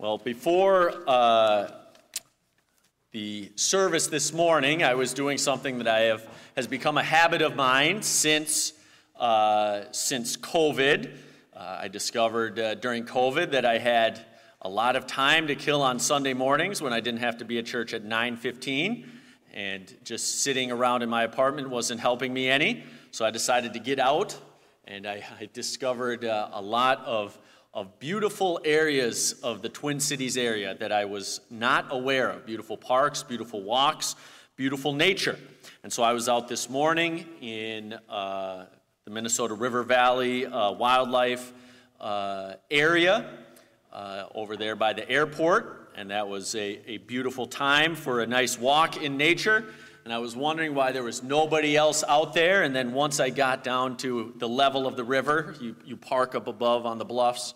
Well, before uh, the service this morning, I was doing something that I have has become a habit of mine since uh, since COVID. Uh, I discovered uh, during COVID that I had a lot of time to kill on Sunday mornings when I didn't have to be at church at 9:15, and just sitting around in my apartment wasn't helping me any. So I decided to get out, and I, I discovered uh, a lot of of beautiful areas of the Twin Cities area that I was not aware of beautiful parks, beautiful walks, beautiful nature. And so I was out this morning in uh, the Minnesota River Valley uh, wildlife uh, area uh, over there by the airport. And that was a, a beautiful time for a nice walk in nature. And I was wondering why there was nobody else out there. And then once I got down to the level of the river, you, you park up above on the bluffs.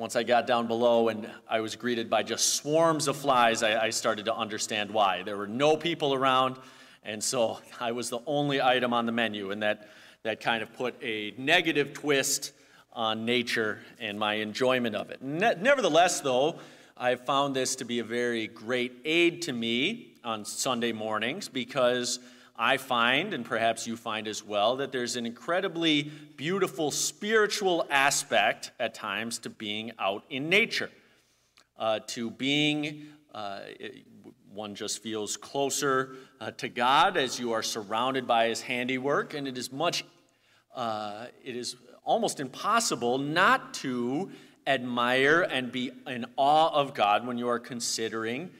Once I got down below and I was greeted by just swarms of flies, I, I, started to understand why. There were no people around, and so I was the only item on the menu, and that, that kind of put a negative twist on nature and my enjoyment of it. Ne- nevertheless, though, I found this to be a very great aid to me on Sunday mornings because I find, and perhaps you find as well, that there's an incredibly beautiful spiritual aspect at times to being out in nature, uh, to being, uh, one just feels closer uh, to God as you are surrounded by His handiwork, and it is much, uh, it is almost impossible not to admire and be in awe of God when you are considering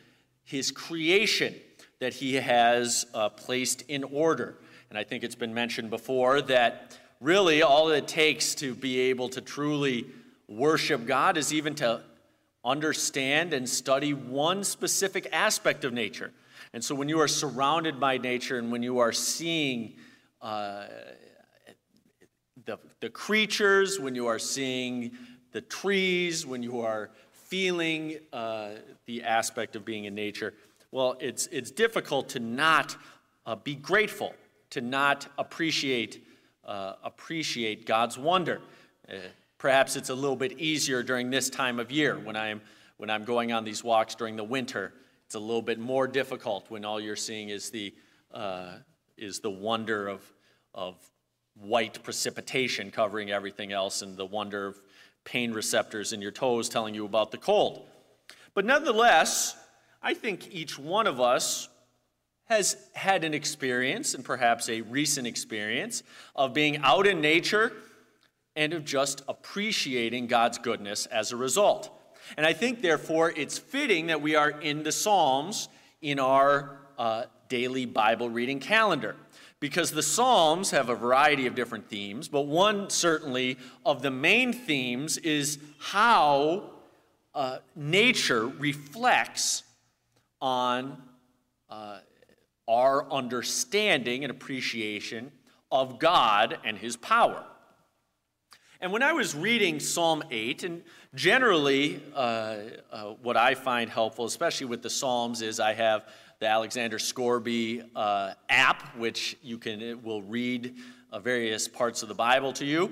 His creation that he has uh, placed in order. And I think it's been mentioned before that really all it takes to be able to truly worship God is even to understand and study one specific aspect of nature. And so when you are surrounded by nature and when you are seeing uh, the, the creatures, when you are seeing the trees, when you are feeling uh, the aspect of being in nature, well, it's, it's difficult to not uh, be grateful, to not appreciate, uh, appreciate God's wonder. Uh, perhaps it's a little bit easier during this time of year when I'm, when I'm going on these walks during the winter. It's a little bit more difficult when all you're seeing is the, uh, is the wonder of, of white precipitation covering everything else and the wonder of pain receptors in your toes telling you about the cold. But nonetheless, I think each one of us has had an experience, and perhaps a recent experience, of being out in nature and of just appreciating God's goodness as a result. And I think, therefore, it's fitting that we are in the Psalms in our uh, daily Bible reading calendar. Because the Psalms have a variety of different themes, but one certainly of the main themes is how uh, nature reflects on uh, our understanding and appreciation of God and His power. And when I was reading Psalm 8, and generally uh, uh, what I find helpful, especially with the Psalms, is I have the Alexander Scourby uh, app, which you can it will read uh, various parts of the Bible to you.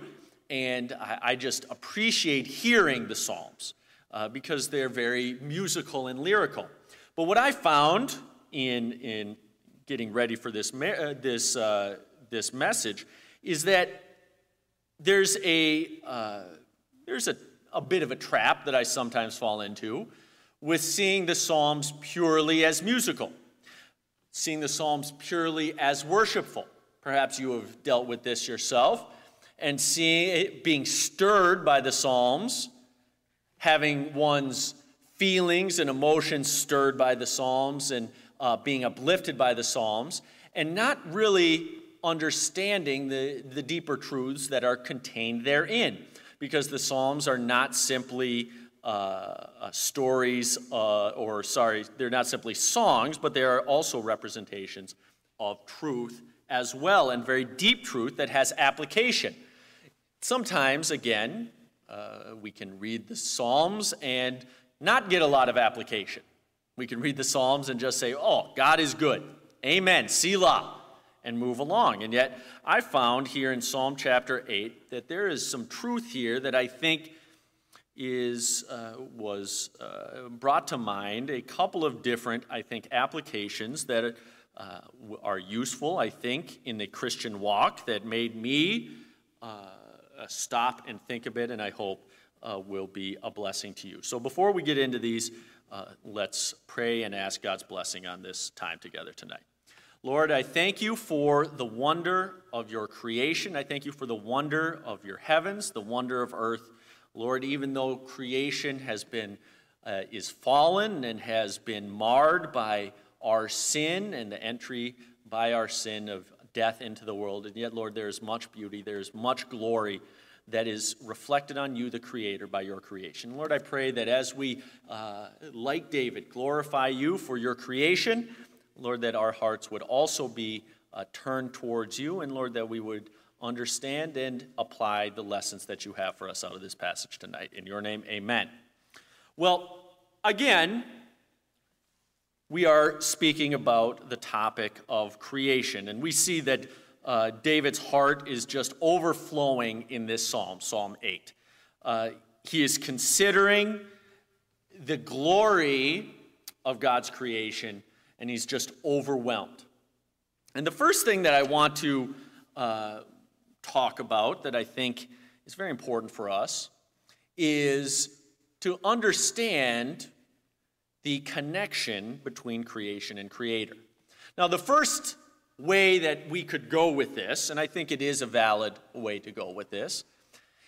And I, I just appreciate hearing the Psalms uh, because they're very musical and lyrical. But what I found in, in getting ready for this, uh, this, uh, this message is that there's, a, uh, there's a, a bit of a trap that I sometimes fall into with seeing the Psalms purely as musical, seeing the Psalms purely as worshipful. Perhaps you have dealt with this yourself, and seeing it being stirred by the Psalms, having one's feelings and emotions stirred by the Psalms and uh, being uplifted by the Psalms, and not really understanding the, the deeper truths that are contained therein. Because the Psalms are not simply uh, uh, stories, uh, or sorry, they're not simply songs, but they are also representations of truth as well, and very deep truth that has application. Sometimes, again, uh, we can read the Psalms and not get a lot of application. We can read the Psalms and just say, oh, God is good. Amen. Selah. And move along. And yet, I found here in Psalm chapter 8 that there is some truth here that I think is, uh, was uh, brought to mind a couple of different, I think, applications that uh, are useful, I think, in the Christian walk that made me uh, stop and think a bit, and I hope uh, will be a blessing to you. So before we get into these, uh, let's pray and ask God's blessing on this time together tonight. Lord, I thank you for the wonder of your creation. I thank you for the wonder of your heavens, the wonder of earth. Lord, even though creation has been uh, is fallen and has been marred by our sin and the entry by our sin of death into the world, and yet, Lord, there is much beauty, there is much glory that is reflected on you, the Creator, by your creation. Lord, I pray that as we, uh, like David, glorify you for your creation, Lord, that our hearts would also be uh, turned towards you, and Lord, that we would understand and apply the lessons that you have for us out of this passage tonight. In your name, amen. Well, again, we are speaking about the topic of creation, and we see that uh, David's heart is just overflowing in this psalm, Psalm 8. Uh, he is considering the glory of God's creation, and he's just overwhelmed. And the first thing that I want to uh, talk about that I think is very important for us is to understand the connection between creation and creator. Now, the first way that we could go with this, and I think it is a valid way to go with this,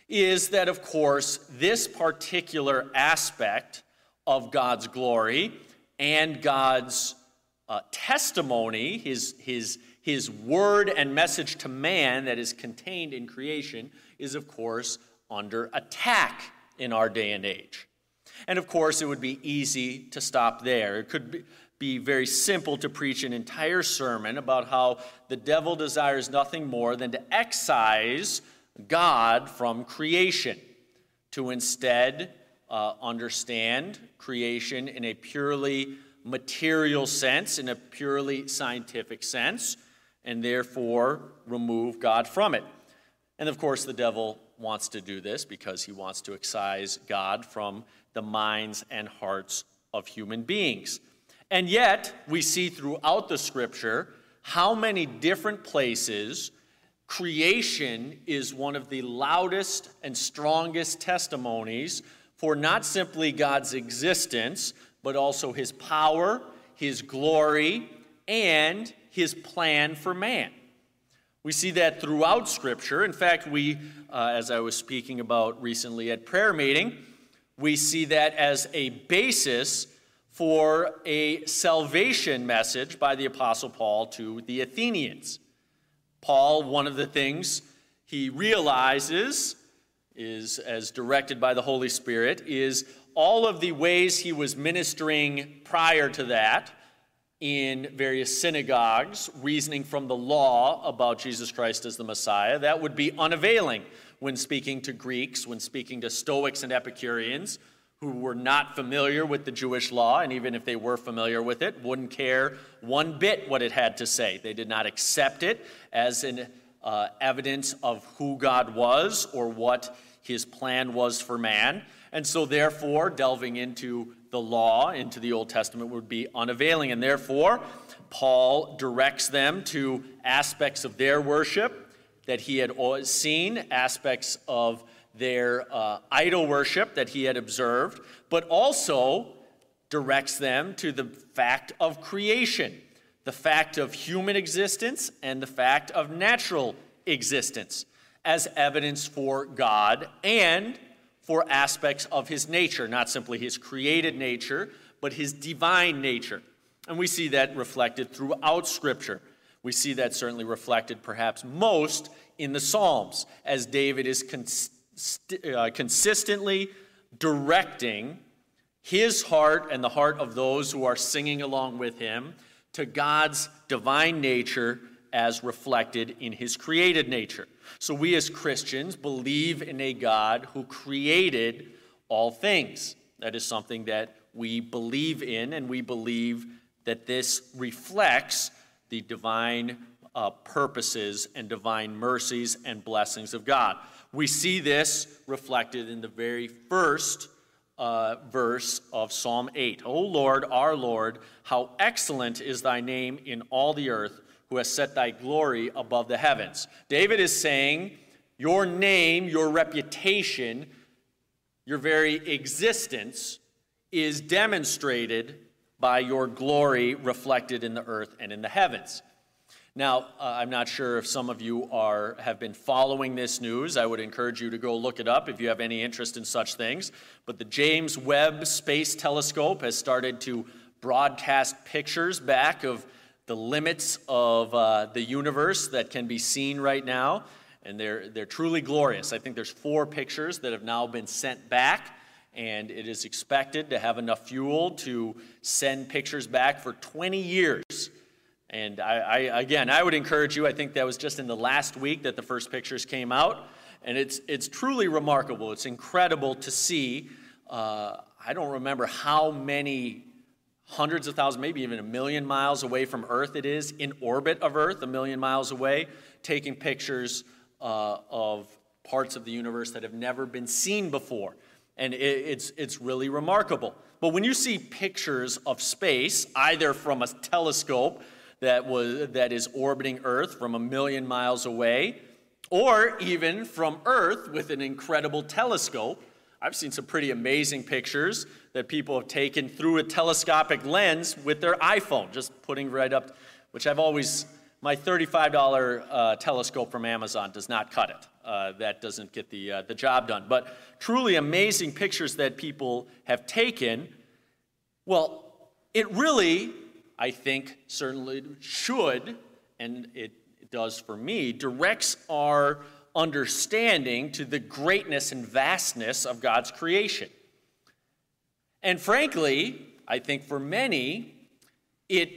is that, of course, this particular aspect of God's glory and God's uh, testimony, his, his his word and message to man that is contained in creation is, of course, under attack in our day and age. And of course, it would be easy to stop there. It could be very simple to preach an entire sermon about how the devil desires nothing more than to excise God from creation, to instead uh, understand creation in a purely material sense, in a purely scientific sense, and therefore remove God from it. And of course, the devil wants to do this because he wants to excise God from the minds and hearts of human beings. And yet, we see throughout the scripture how many different places creation is one of the loudest and strongest testimonies for not simply God's existence, but also his power, his glory, and his plan for man. We see that throughout Scripture. In fact, we, uh, as I was speaking about recently at prayer meeting, we see that as a basis for a salvation message by the Apostle Paul to the Athenians. Paul, one of the things he realizes is, as directed by the Holy Spirit, is all of the ways he was ministering prior to that in various synagogues reasoning from the law about Jesus Christ as the Messiah. That would be unavailing when speaking to Greeks, when speaking to Stoics and Epicureans who were not familiar with the Jewish law, and even if they were familiar with it, wouldn't care one bit what it had to say. They did not accept it as an uh, evidence of who God was or what his plan was for man. And so, therefore, delving into the law into the Old Testament would be unavailing. And therefore, Paul directs them to aspects of their worship that he had seen, aspects of their uh, idol worship that he had observed, but also directs them to the fact of creation, the fact of human existence, and the fact of natural existence as evidence for God and for aspects of his nature, not simply his created nature, but his divine nature. And we see that reflected throughout Scripture. We see that certainly reflected perhaps most in the Psalms, as David is cons- uh, consistently directing his heart and the heart of those who are singing along with him to God's divine nature as reflected in his created nature. So we as Christians believe in a God who created all things. That is something that we believe in, and we believe that this reflects the divine uh, purposes and divine mercies and blessings of God. We see this reflected in the very first uh, verse of Psalm 8. O Lord, our Lord, how excellent is thy name in all the earth, who has set thy glory above the heavens. David is saying, Your name, your reputation, your very existence is demonstrated by your glory reflected in the earth and in the heavens. Now, uh, I'm not sure if some of you are have been following this news. I would encourage you to go look it up if you have any interest in such things. But the James Webb Space Telescope has started to broadcast pictures back of the limits of uh, the universe that can be seen right now, and they're they're truly glorious. I think there's four pictures that have now been sent back. And it is expected to have enough fuel to send pictures back for 20 years and I, I, again, I would encourage you, I think that was just in the last week that the first pictures came out. And it's, it's truly remarkable. It's incredible to see. Uh, I don't remember how many hundreds of thousands, maybe even a million miles away from Earth it is, in orbit of Earth, a million miles away, taking pictures uh, of parts of the universe that have never been seen before. And it, it's, it's really remarkable. But when you see pictures of space, either from a telescope, that, was, that is orbiting Earth from a million miles away, or even from Earth with an incredible telescope. I've seen some pretty amazing pictures that people have taken through a telescopic lens with their iPhone, just putting right up, which I've always, my $35 uh, telescope from Amazon does not cut it. Uh, that doesn't get the, uh, the job done. But truly amazing pictures that people have taken. Well, it really I think certainly should, and it does for me, directs our understanding to the greatness and vastness of God's creation. And frankly, I think for many, it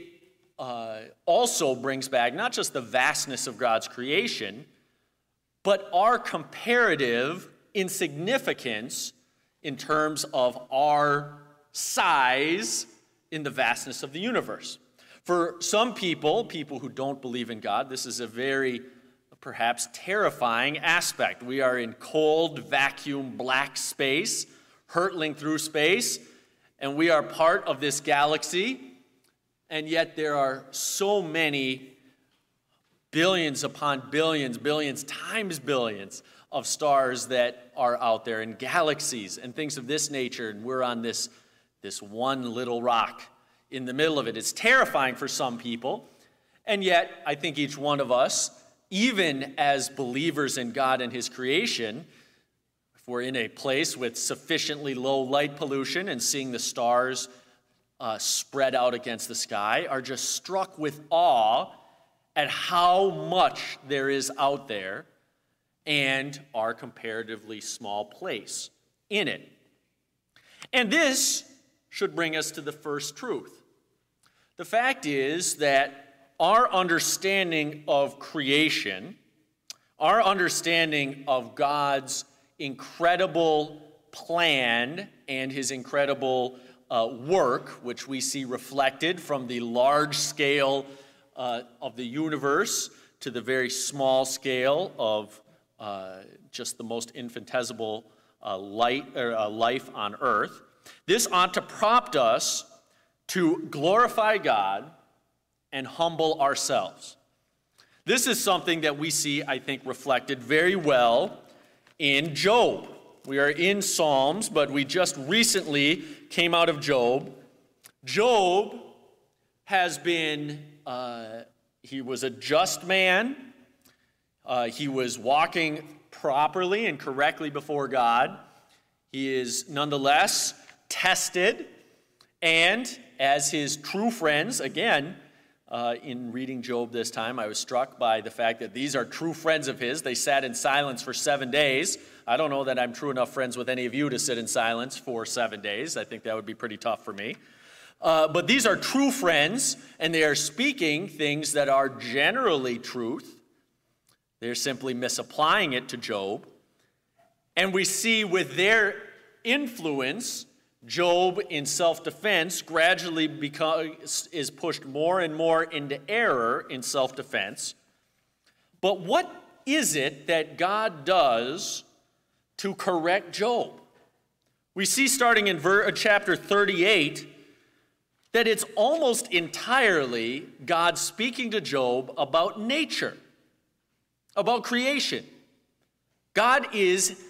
uh, also brings back not just the vastness of God's creation, but our comparative insignificance in terms of our size in the vastness of the universe. For some people, people who don't believe in God, this is a very perhaps terrifying aspect. We are in cold, vacuum, black space, hurtling through space, and we are part of this galaxy, and yet there are so many billions upon billions, billions times billions of stars that are out there and galaxies and things of this nature, and we're on this this one little rock in the middle of it. It's terrifying for some people, and yet I think each one of us, even as believers in God and His creation, if we're in a place with sufficiently low light pollution and seeing the stars uh, spread out against the sky, are just struck with awe at how much there is out there and our comparatively small place in it. And this should bring us to the first truth. The fact is that our understanding of creation, our understanding of God's incredible plan and his incredible uh, work, which we see reflected from the large scale uh, of the universe to the very small scale of uh, just the most infinitesimal uh, light, uh, life on earth. This ought to prompt us to glorify God and humble ourselves. This is something that we see, I think, reflected very well in Job. We are in Psalms, but we just recently came out of Job. Job has been, uh, he was a just man. Uh, he was walking properly and correctly before God. He is nonetheless tested, and as his true friends, again, uh, in reading Job this time, I was struck by the fact that these are true friends of his. They sat in silence for seven days. I don't know that I'm true enough friends with any of you to sit in silence for seven days. I think that would be pretty tough for me. Uh, but these are true friends, and they are speaking things that are generally truth. They're simply misapplying it to Job. And we see with their influence, Job, in self defense, gradually becomes, is pushed more and more into error in self defense. But what is it that God does to correct Job? We see starting in ver- chapter 38 that it's almost entirely God speaking to Job about nature, about creation. God is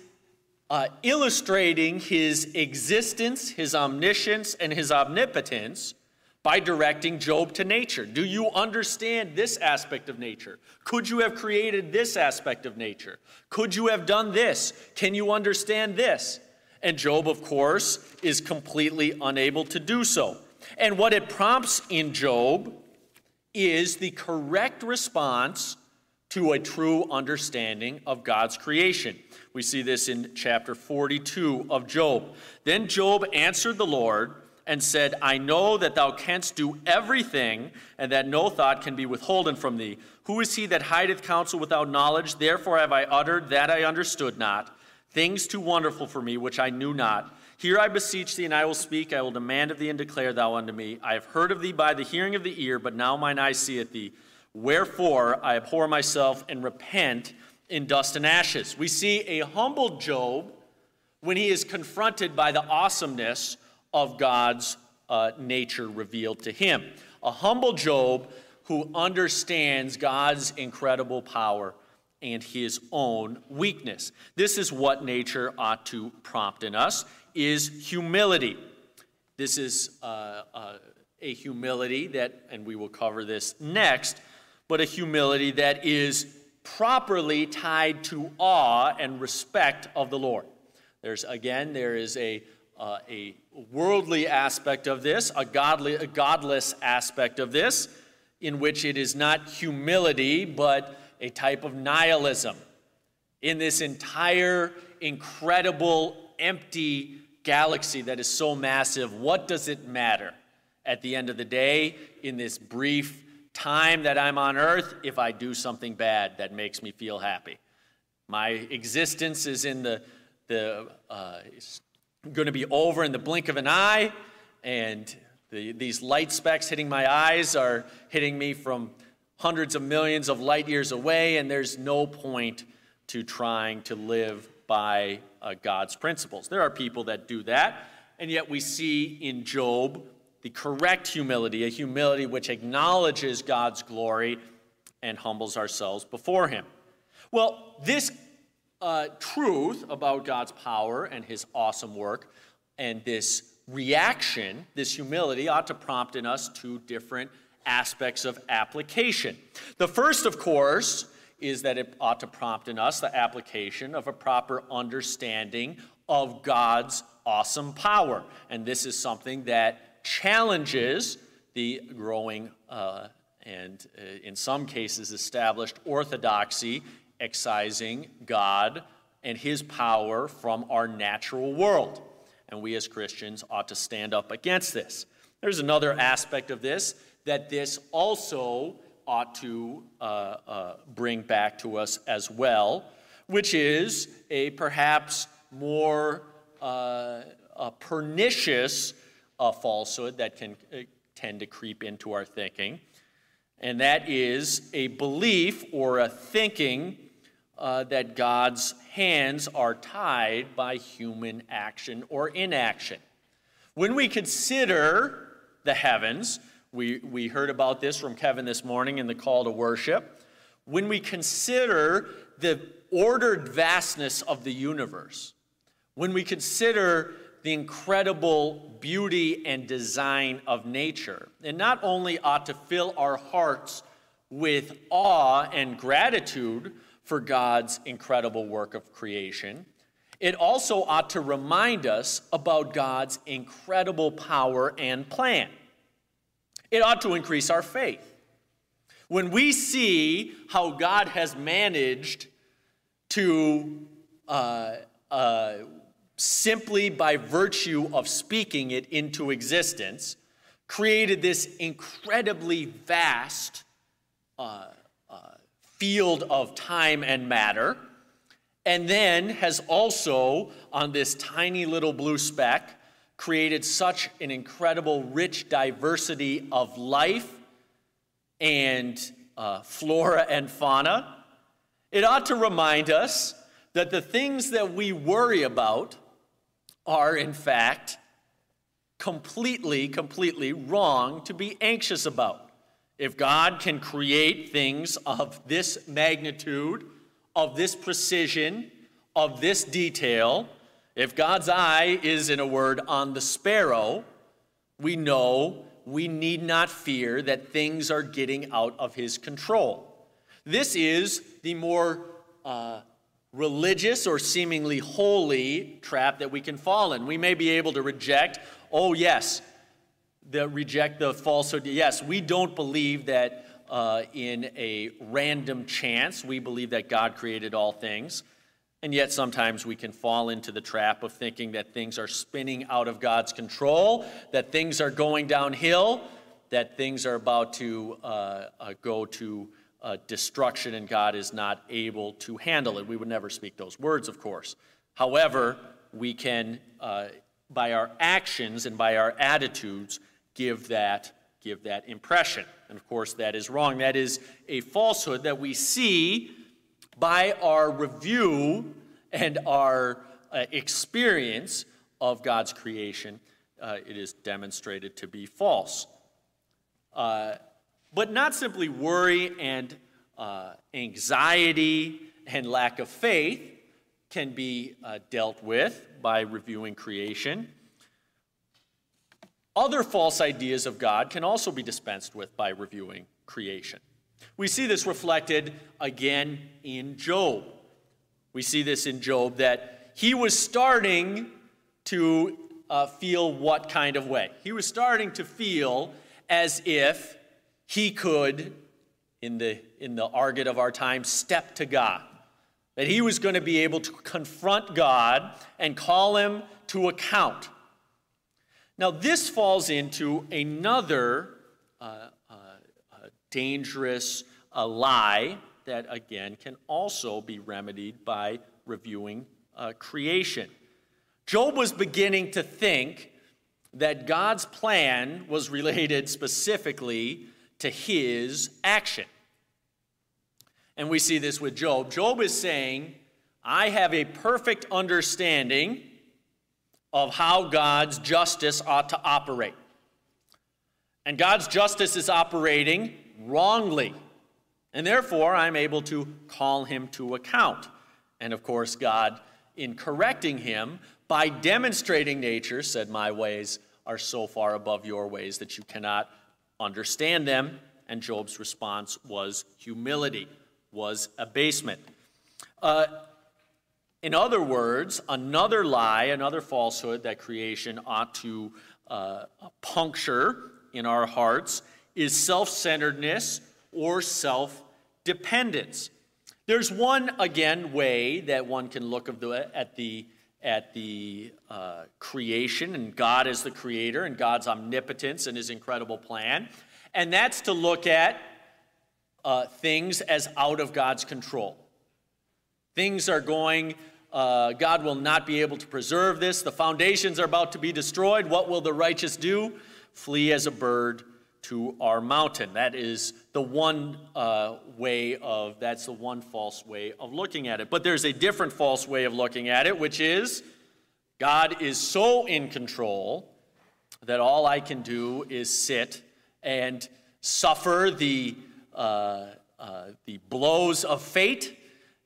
uh, illustrating his existence, his omniscience, and his omnipotence by directing Job to nature. Do you understand this aspect of nature? Could you have created this aspect of nature? Could you have done this? Can you understand this? And Job, of course, is completely unable to do so. And what it prompts in Job is the correct response to a true understanding of God's creation. We see this in chapter 42 of Job. Then Job answered the Lord and said, I know that thou canst do everything, and that no thought can be withholden from thee. Who is he that hideth counsel without knowledge? Therefore have I uttered that I understood not things too wonderful for me, which I knew not. Here I beseech thee, and I will speak. I will demand of thee, and declare thou unto me. I have heard of thee by the hearing of the ear, but now mine eye seeth thee. Wherefore I abhor myself and repent in dust and ashes. We see a humble Job when he is confronted by the awesomeness of God's uh, nature revealed to him. A humble Job who understands God's incredible power and his own weakness. This is what nature ought to prompt in us is humility. This is uh, uh, a humility that, and we will cover this next, but a humility that is properly tied to awe and respect of the Lord. There's again, there is a uh, a worldly aspect of this, a godly, a godless aspect of this, in which it is not humility, but a type of nihilism in this entire incredible empty galaxy that is so massive. What does it matter at the end of the day in this brief time that I'm on earth if I do something bad that makes me feel happy? My existence is in the, the uh, going to be over in the blink of an eye, and the, these light specks hitting my eyes are hitting me from hundreds of millions of light years away, and there's no point to trying to live by uh, God's principles. There are people that do that, and yet we see in Job the correct humility, a humility which acknowledges God's glory and humbles ourselves before Him. Well, this uh, truth about God's power and His awesome work and this reaction, this humility, ought to prompt in us two different aspects of application. The first, of course, is that it ought to prompt in us the application of a proper understanding of God's awesome power. And this is something that challenges the growing uh, and, uh, in some cases, established orthodoxy, excising God and his power from our natural world. And we as Christians ought to stand up against this. There's another aspect of this that this also ought to uh, uh, bring back to us as well, which is a perhaps more uh, pernicious uh, falsehood that can uh, tend to creep into our thinking. And that is a belief or a thinking uh, that God's hands are tied by human action or inaction. When we consider the heavens, we, we heard about this from Kevin this morning in the call to worship. When we consider the ordered vastness of the universe, when we consider the incredible beauty and design of nature, it not only ought to fill our hearts with awe and gratitude for God's incredible work of creation, it also ought to remind us about God's incredible power and plan it ought to increase our faith. When we see how God has managed to, uh, uh, simply by virtue of speaking it into existence, created this incredibly vast uh, uh field of time and matter, and then has also, on this tiny little blue speck, created such an incredible, rich diversity of life and uh, flora and fauna. It ought to remind us that the things that we worry about are, in fact, completely, completely wrong to be anxious about. If God can create things of this magnitude, of this precision, of this detail, if God's eye is, in a word, on the sparrow, we know we need not fear that things are getting out of his control. This is the more uh, religious or seemingly holy trap that we can fall in. We may be able to reject, oh, yes, the, reject the falsehood. Yes, we don't believe that uh, in a random chance. We believe that God created all things. And yet, sometimes we can fall into the trap of thinking that things are spinning out of God's control, that things are going downhill, that things are about to uh, uh, go to uh, destruction, and God is not able to handle it. We would never speak those words, of course. However, we can, uh, by our actions and by our attitudes, give that, give that impression. And of course, that is wrong. That is a falsehood that we see by our review and our uh, experience of God's creation. Uh, it is demonstrated to be false. But not simply worry and uh, anxiety and lack of faith can be uh, dealt with by reviewing creation. Other false ideas of God can also be dispensed with by reviewing creation. We see this reflected again in Job. We see this in Job that he was starting to uh, feel what kind of way? He was starting to feel as if he could, in the, in the argot of our time, step to God. That he was going to be able to confront God and call him to account. Now, this falls into another uh, uh, uh, dangerous uh, lie that, again, can also be remedied by reviewing uh, creation. Job was beginning to think that God's plan was related specifically to his action. And we see this with Job. Job is saying, I have a perfect understanding of how God's justice ought to operate. And God's justice is operating wrongly. And therefore, I'm able to call him to account. And of course, God, in correcting him, by demonstrating nature, said, My ways are so far above your ways that you cannot understand them. And Job's response was humility, was abasement. Uh, in other words, another lie, another falsehood that creation ought to uh, puncture in our hearts is self centeredness or self dependence. There's one, again, way that one can look the, at the, at the uh, creation and God as the creator and God's omnipotence and his incredible plan, and that's to look at uh, things as out of God's control. Things are going uh, God will not be able to preserve this. The foundations are about to be destroyed. What will the righteous do? Flee as a bird to our mountain. That is the one uh, way of, that's the one false way of looking at it. But there's a different false way of looking at it, which is God is so in control that all I can do is sit and suffer the, uh, uh the blows of fate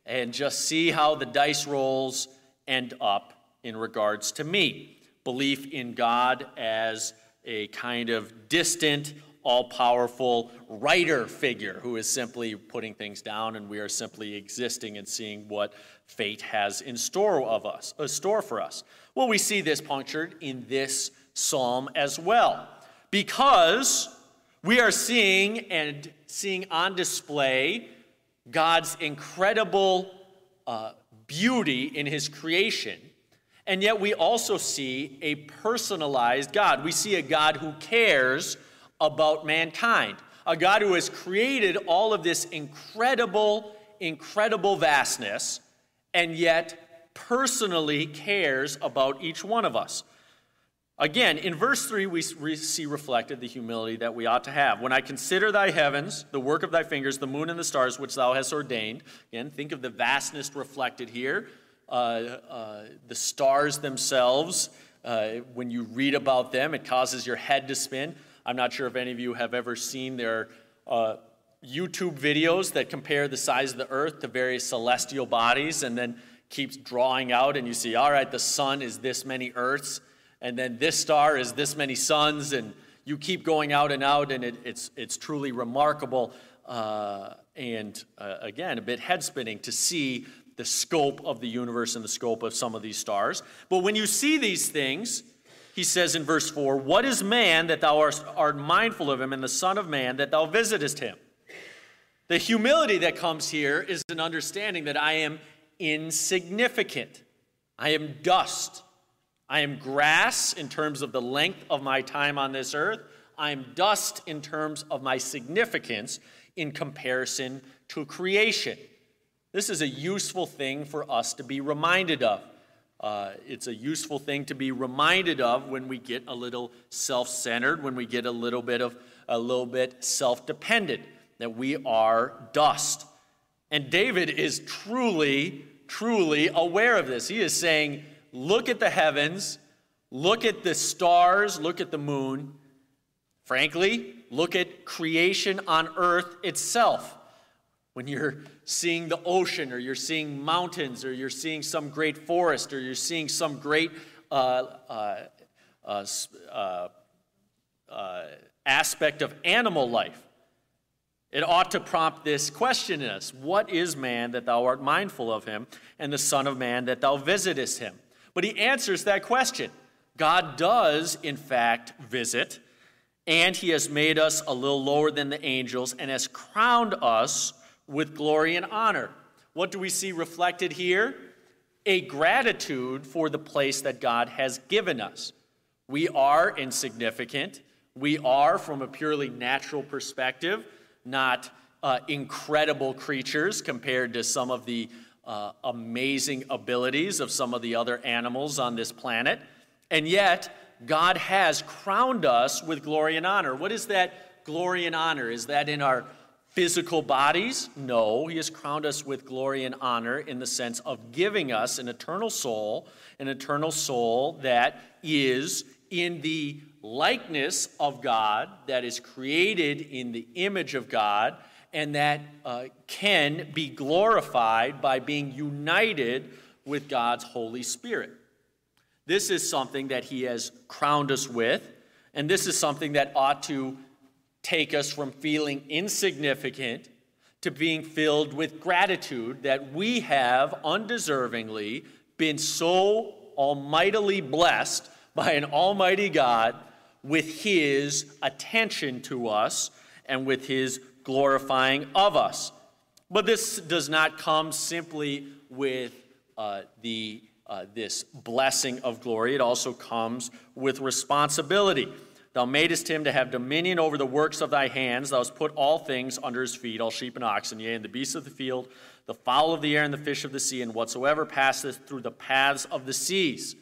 and just see how the dice rolls end up in regards to me. Belief in God as a kind of distant, all powerful writer figure who is simply putting things down, and we are simply existing and seeing what fate has in store of us, a store for us. Well, we see this punctured in this psalm as well, because we are seeing and seeing on display God's incredible uh, beauty in his creation. And yet, we also see a personalized God. We see a God who cares about mankind, a God who has created all of this incredible, incredible vastness, and yet personally cares about each one of us. Again, in verse 3, we see reflected the humility that we ought to have. When I consider thy heavens, the work of thy fingers, the moon and the stars which thou hast ordained, again, think of the vastness reflected here. Uh, uh, the stars themselves, uh, when you read about them, it causes your head to spin. I'm not sure if any of you have ever seen their uh, YouTube videos that compare the size of the earth to various celestial bodies and then keeps drawing out, and you see, all right, the sun is this many earths and then this star is this many suns, and you keep going out and out, and it, it's, it's truly remarkable. Uh, and uh, again, a bit head spinning to see the scope of the universe and the scope of some of these stars. But when you see these things, he says in verse 4 What is man that thou art, mindful of him, and the Son of Man that thou visitest him? The humility that comes here is an understanding that I am insignificant, I am dust. I am grass in terms of the length of my time on this earth. I am dust in terms of my significance in comparison to creation. This is a useful thing for us to be reminded of. Uh, it's a useful thing to be reminded of when we get a little self-centered, when we get a little bit of a little bit self-dependent, that we are dust. And David is truly, truly aware of this. He is saying, look at the heavens, look at the stars, look at the moon. Frankly, look at creation on earth itself. When you're seeing the ocean, or you're seeing mountains, or you're seeing some great forest, or you're seeing some great uh, uh, uh, uh, uh aspect of animal life, it ought to prompt this question in us What is man that thou art mindful of him, and the Son of Man that thou visitest him? But he answers that question. God does, in fact, visit, and he has made us a little lower than the angels and has crowned us with glory and honor. What do we see reflected here? A gratitude for the place that God has given us. We are insignificant. We are, from a purely natural perspective, not uh, incredible creatures compared to some of the uh, amazing abilities of some of the other animals on this planet. And yet, God has crowned us with glory and honor. What is that glory and honor? Is that in our physical bodies? No, He has crowned us with glory and honor in the sense of giving us an eternal soul, an eternal soul that is in the likeness of God, that is created in the image of God, and that uh, can be glorified by being united with God's Holy Spirit. This is something that He has crowned us with, and this is something that ought to take us from feeling insignificant to being filled with gratitude that we have undeservingly been so almightily blessed by an almighty God with his attention to us and with his glorifying of us. But this does not come simply with uh, the, uh, this blessing of glory, it also comes with responsibility. Thou madest him to have dominion over the works of thy hands. Thou hast put all things under his feet, all sheep and oxen, yea, and the beasts of the field, the fowl of the air, and the fish of the sea, and whatsoever passeth through the paths of the seas.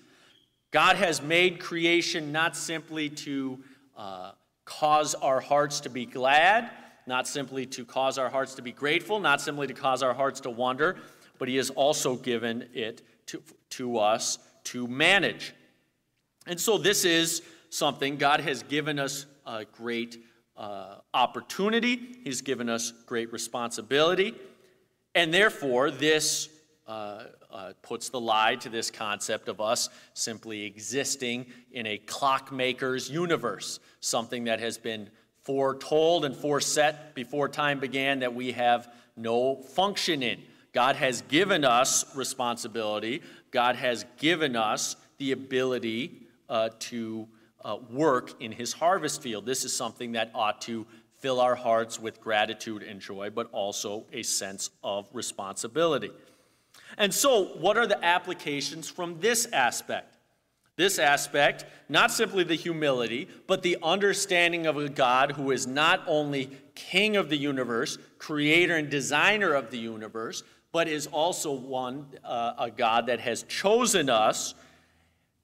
God has made creation not simply to uh, cause our hearts to be glad, not simply to cause our hearts to be grateful, not simply to cause our hearts to wonder, but He has also given it to, to us to manage. And so this is something God has given us a great uh, opportunity, He's given us great responsibility, and therefore this uh, uh, puts the lie to this concept of us simply existing in a clockmaker's universe, something that has been foretold and foreset before time began that we have no function in. God has given us responsibility. God has given us the ability uh, to uh, work in his harvest field. This is something that ought to fill our hearts with gratitude and joy, but also a sense of responsibility. And so, what are the applications from this aspect? This aspect, not simply the humility, but the understanding of a God who is not only king of the universe, creator and designer of the universe, but is also one, uh, a God that has chosen us,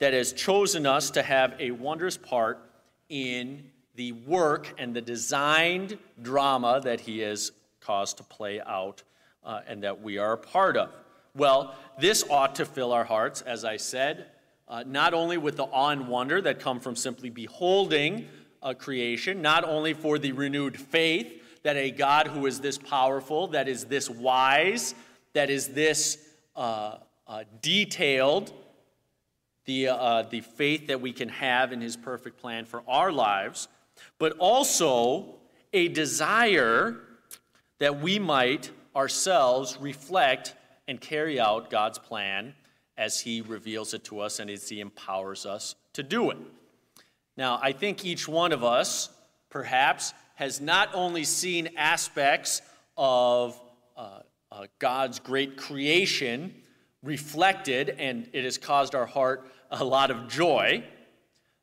that has chosen us to have a wondrous part in the work and the designed drama that He has caused to play out uh, and that we are a part of. Well, this ought to fill our hearts, as I said, uh, not only with the awe and wonder that come from simply beholding a creation, not only for the renewed faith that a God who is this powerful, that is this wise, that is this uh, uh, detailed, the, uh, the faith that we can have in his perfect plan for our lives, but also a desire that we might ourselves reflect and carry out God's plan as he reveals it to us and as he empowers us to do it. Now, I think each one of us, perhaps, has not only seen aspects of uh, uh, God's great creation reflected, and it has caused our heart a lot of joy,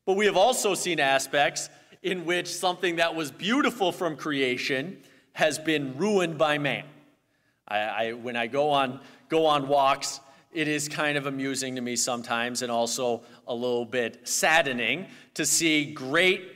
but we have also seen aspects in which something that was beautiful from creation has been ruined by man. I, I, when I go on, go on walks, it is kind of amusing to me sometimes and also a little bit saddening to see great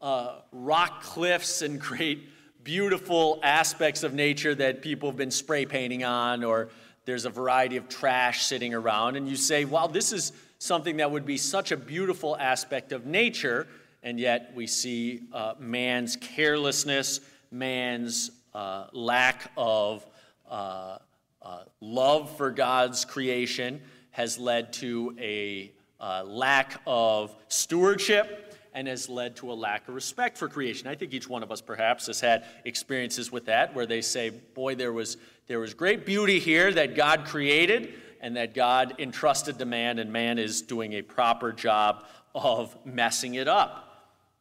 uh, rock cliffs and great beautiful aspects of nature that people have been spray painting on, or there's a variety of trash sitting around, and you say, wow, this is something that would be such a beautiful aspect of nature, and yet we see uh, man's carelessness, man's uh, lack of uh, uh love for God's creation has led to a uh, lack of stewardship and has led to a lack of respect for creation. I think each one of us perhaps has had experiences with that where they say, boy, there was, there was great beauty here that God created and that God entrusted to man, and man is doing a proper job of messing it up.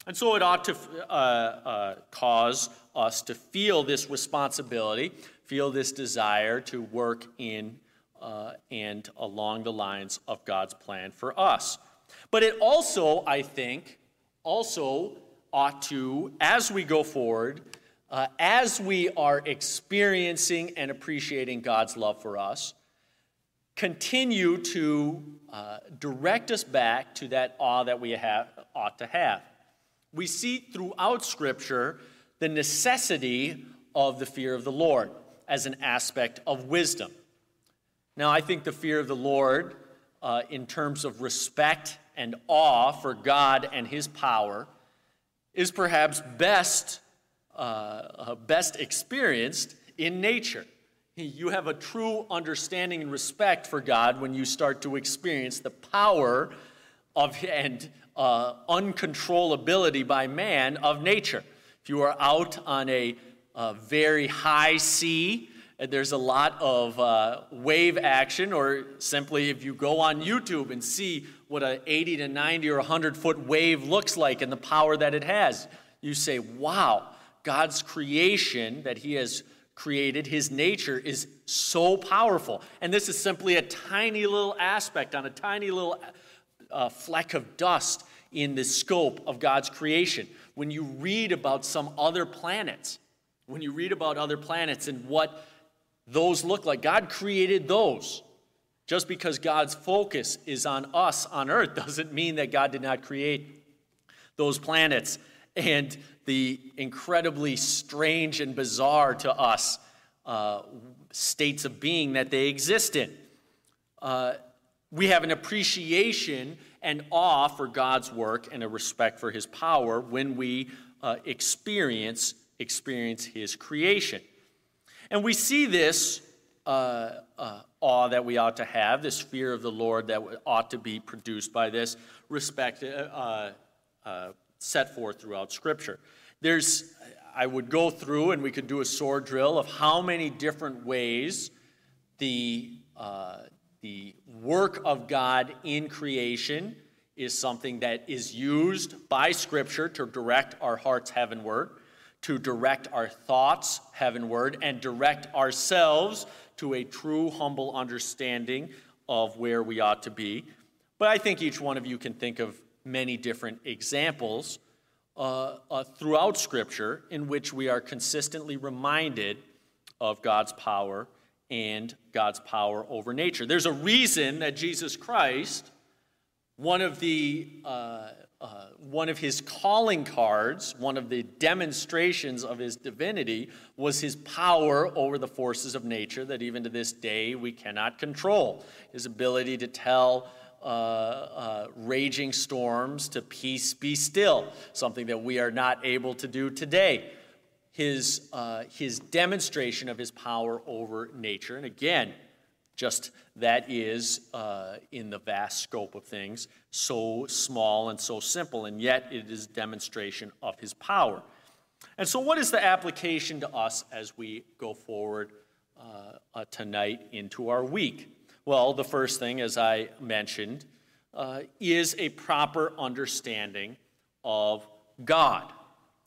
And so it ought to uh, uh, cause us to feel this responsibility, feel this desire to work in uh, and along the lines of God's plan for us. But it also, I think, also ought to, as we go forward, uh, as we are experiencing and appreciating God's love for us, continue to uh, direct us back to that awe that we have, ought to have. We see throughout Scripture the necessity of the fear of the Lord as an aspect of wisdom. Now, I think the fear of the Lord, uh, in terms of respect and awe for God and His power is perhaps best, uh, uh, best experienced in nature. You have a true understanding and respect for God when you start to experience the power of and uh, uncontrollability by man of nature. If you are out on a, a very high sea, and there's a lot of uh, wave action, or simply if you go on YouTube and see what an 80 to 90 or 100 foot wave looks like and the power that it has. You say, wow, God's creation that He has created, His nature is so powerful. And this is simply a tiny little aspect on a tiny little uh, fleck of dust in the scope of God's creation. When you read about some other planets, when you read about other planets and what those look like, God created those. Just because God's focus is on us on earth doesn't mean that God did not create those planets and the incredibly strange and bizarre to us uh, states of being that they exist in. Uh, we have an appreciation and awe for God's work and a respect for his power when we uh, experience experience his creation. And we see this uh, uh, awe that we ought to have, this fear of the Lord that ought to be produced by this respect uh, uh, set forth throughout Scripture. There's, I would go through and we could do a sword drill of how many different ways the, uh, the work of God in creation is something that is used by Scripture to direct our hearts heavenward, to direct our thoughts heavenward, and direct ourselves to a true, humble understanding of where we ought to be. But I think each one of you can think of many different examples uh, uh, throughout Scripture in which we are consistently reminded of God's power and God's power over nature. There's a reason that Jesus Christ One of the uh, uh, one of his calling cards, one of the demonstrations of his divinity, was his power over the forces of nature that even to this day we cannot control. His ability to tell uh, uh, raging storms to peace be still, something that we are not able to do today. His, uh, his demonstration of his power over nature. And again, just that is, uh, in the vast scope of things, so small and so simple, and yet it is demonstration of his power. And so, what is the application to us as we go forward uh, uh, tonight into our week? Well, the first thing, as I mentioned, uh, is a proper understanding of God.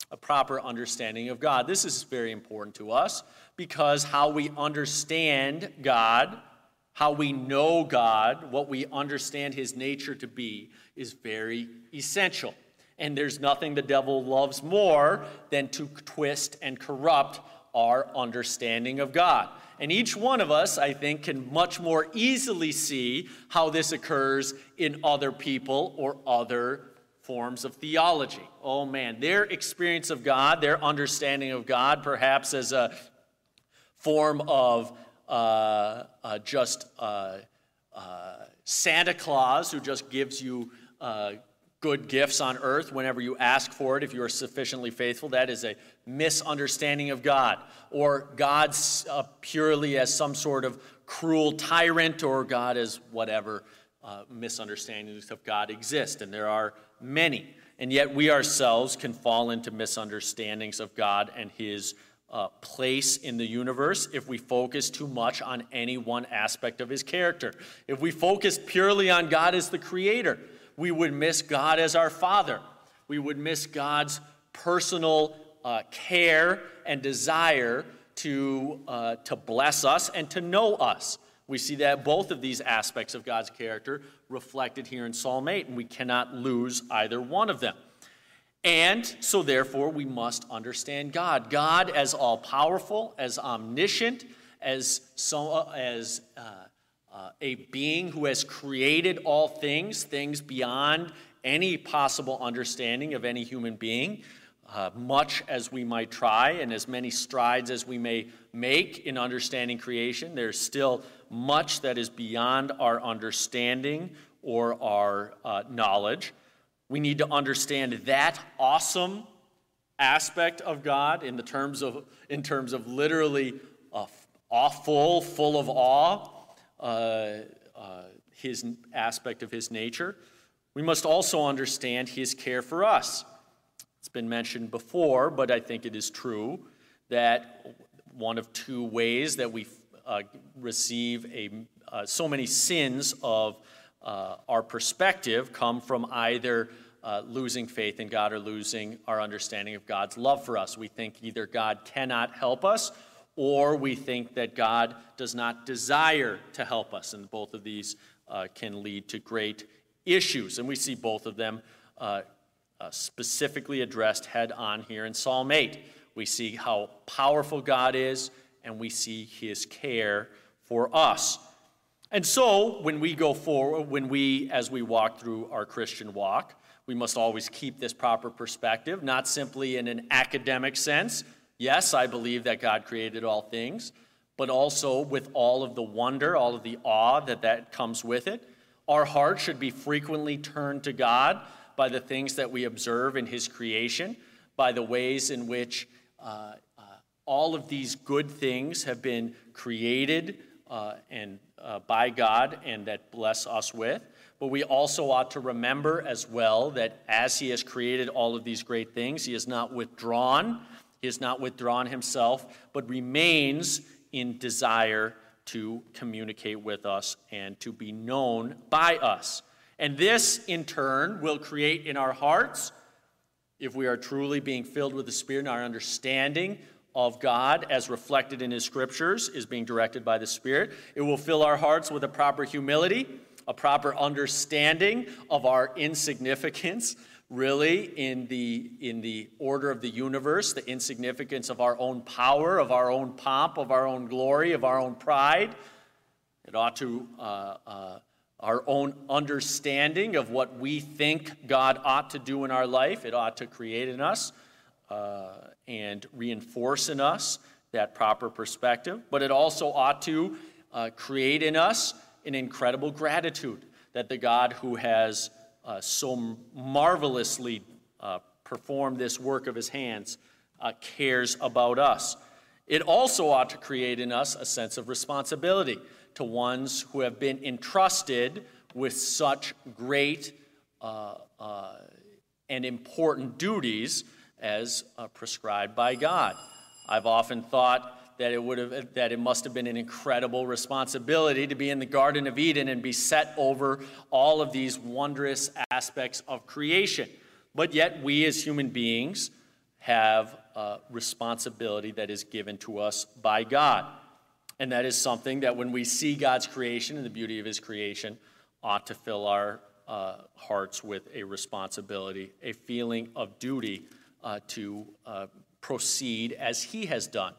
A proper understanding of God. This is very important to us because how we understand God how we know God, what we understand His nature to be, is very essential. And there's nothing the devil loves more than to twist and corrupt our understanding of God. And each one of us, I think, can much more easily see how this occurs in other people or other forms of theology. Oh man, their experience of God, their understanding of God, perhaps as a form of uh, uh, just uh, Santa Claus who just gives you good gifts on earth whenever you ask for it if you are sufficiently faithful. That is a misunderstanding of God. Or God uh, purely as some sort of cruel tyrant, or God as whatever uh, misunderstandings of God exist. And there are many. And yet we ourselves can fall into misunderstandings of God and His uh, place in the universe if we focus too much on any one aspect of his character. If we focus purely on God as the creator, we would miss God as our father. We would miss God's personal uh, care and desire to, uh, to bless us and to know us. We see that both of these aspects of God's character reflected here in Psalm 8, and we cannot lose either one of them. And so, therefore, we must understand God. God as all powerful, as omniscient, as, so, as uh, uh, a being who has created all things, things beyond any possible understanding of any human being. Uh, much as we might try and as many strides as we may make in understanding creation, there's still much that is beyond our understanding or our uh, knowledge. We need to understand that awesome aspect of God in the terms of in terms of literally uh, awful, full of awe, his aspect of his nature. We must also understand his care for us. It's been mentioned before, but I think it is true that one of two ways that we uh, receive a, uh, so many sins of uh, our perspective come from either uh, losing faith in God or losing our understanding of God's love for us. We think either God cannot help us or we think that God does not desire to help us. And both of these uh, can lead to great issues. And we see both of them uh, uh specifically addressed head on here in Psalm 8. We see how powerful God is, and we see his care for us. And so, when we go forward, when we, as we walk through our Christian walk, we must always keep this proper perspective, not simply in an academic sense. Yes, I believe that God created all things, but also with all of the wonder, all of the awe that that comes with it. Our heart should be frequently turned to God by the things that we observe in His creation, by the ways in which uh, uh, all of these good things have been created uh, and uh, by God and that bless us with. But we also ought to remember as well that as He has created all of these great things, He has not withdrawn. He has not withdrawn Himself, but remains in desire to communicate with us and to be known by us. And this, in turn, will create in our hearts, if we are truly being filled with the Spirit and our understanding of God as reflected in His scriptures is being directed by the Spirit. It will fill our hearts with a proper humility, a proper understanding of our insignificance, really, in the, in the order of the universe, the insignificance of our own power, of our own pomp, of our own glory, of our own pride. It ought to uh, uh, our own understanding of what we think God ought to do in our life. It ought to create in us uh, and reinforce in us that proper perspective. But it also ought to uh, create in us an incredible gratitude that the God who has so marvelously uh, performed this work of his hands uh, cares about us. It also ought to create in us a sense of responsibility to ones who have been entrusted with such great uh, uh, and important duties as uh, prescribed by God. I've often thought that it would have that it must have been an incredible responsibility to be in the garden of Eden and be set over all of these wondrous aspects of creation. But yet we as human beings have a responsibility that is given to us by God. And that is something that when we see God's creation and the beauty of his creation ought to fill our uh, hearts with a responsibility, a feeling of duty uh, to uh, proceed as he has done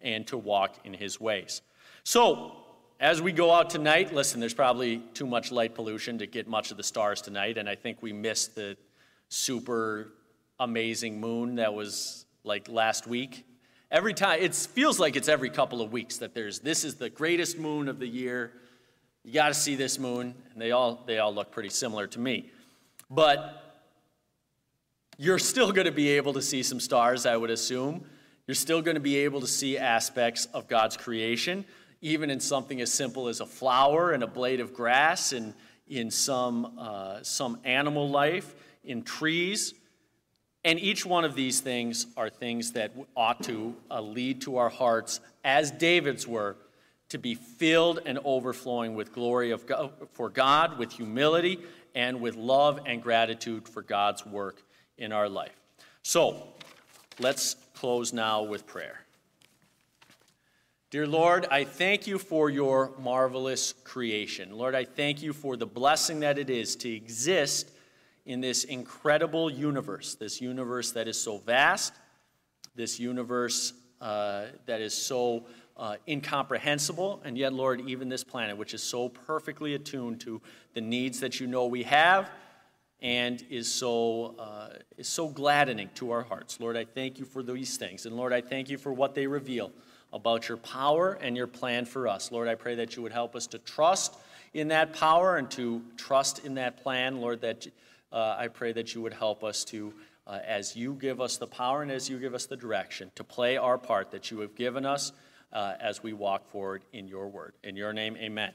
and to walk in his ways. So, as we go out tonight, listen, there's probably too much light pollution to get much of the stars tonight, and I think we missed the super amazing moon that was like last week. Every time, it feels like it's every couple of weeks that there's this is the greatest moon of the year. You got to see this moon, and they all they all look pretty similar to me. But you're still going to be able to see some stars, I would assume. You're still going to be able to see aspects of God's creation, even in something as simple as a flower and a blade of grass, and in some, uh, some animal life, in trees. And each one of these things are things that ought to uh, lead to our hearts, as David's were, to be filled and overflowing with glory of God, for God, with humility, and with love and gratitude for God's work in our life. So, let's close now with prayer. Dear Lord, I thank you for your marvelous creation. Lord, I thank you for the blessing that it is to exist in this incredible universe, this universe that is so vast, this universe uh, that is so uh, incomprehensible, and yet, Lord, even this planet, which is so perfectly attuned to the needs that you know we have and is so, uh, is so gladdening to our hearts. Lord, I thank you for these things. And Lord, I thank you for what they reveal about your power and your plan for us. Lord, I pray that you would help us to trust in that power and to trust in that plan. Lord, that uh, I pray that you would help us to, uh, as you give us the power and as you give us the direction, to play our part that you have given us uh, as we walk forward in your word. In your name, amen.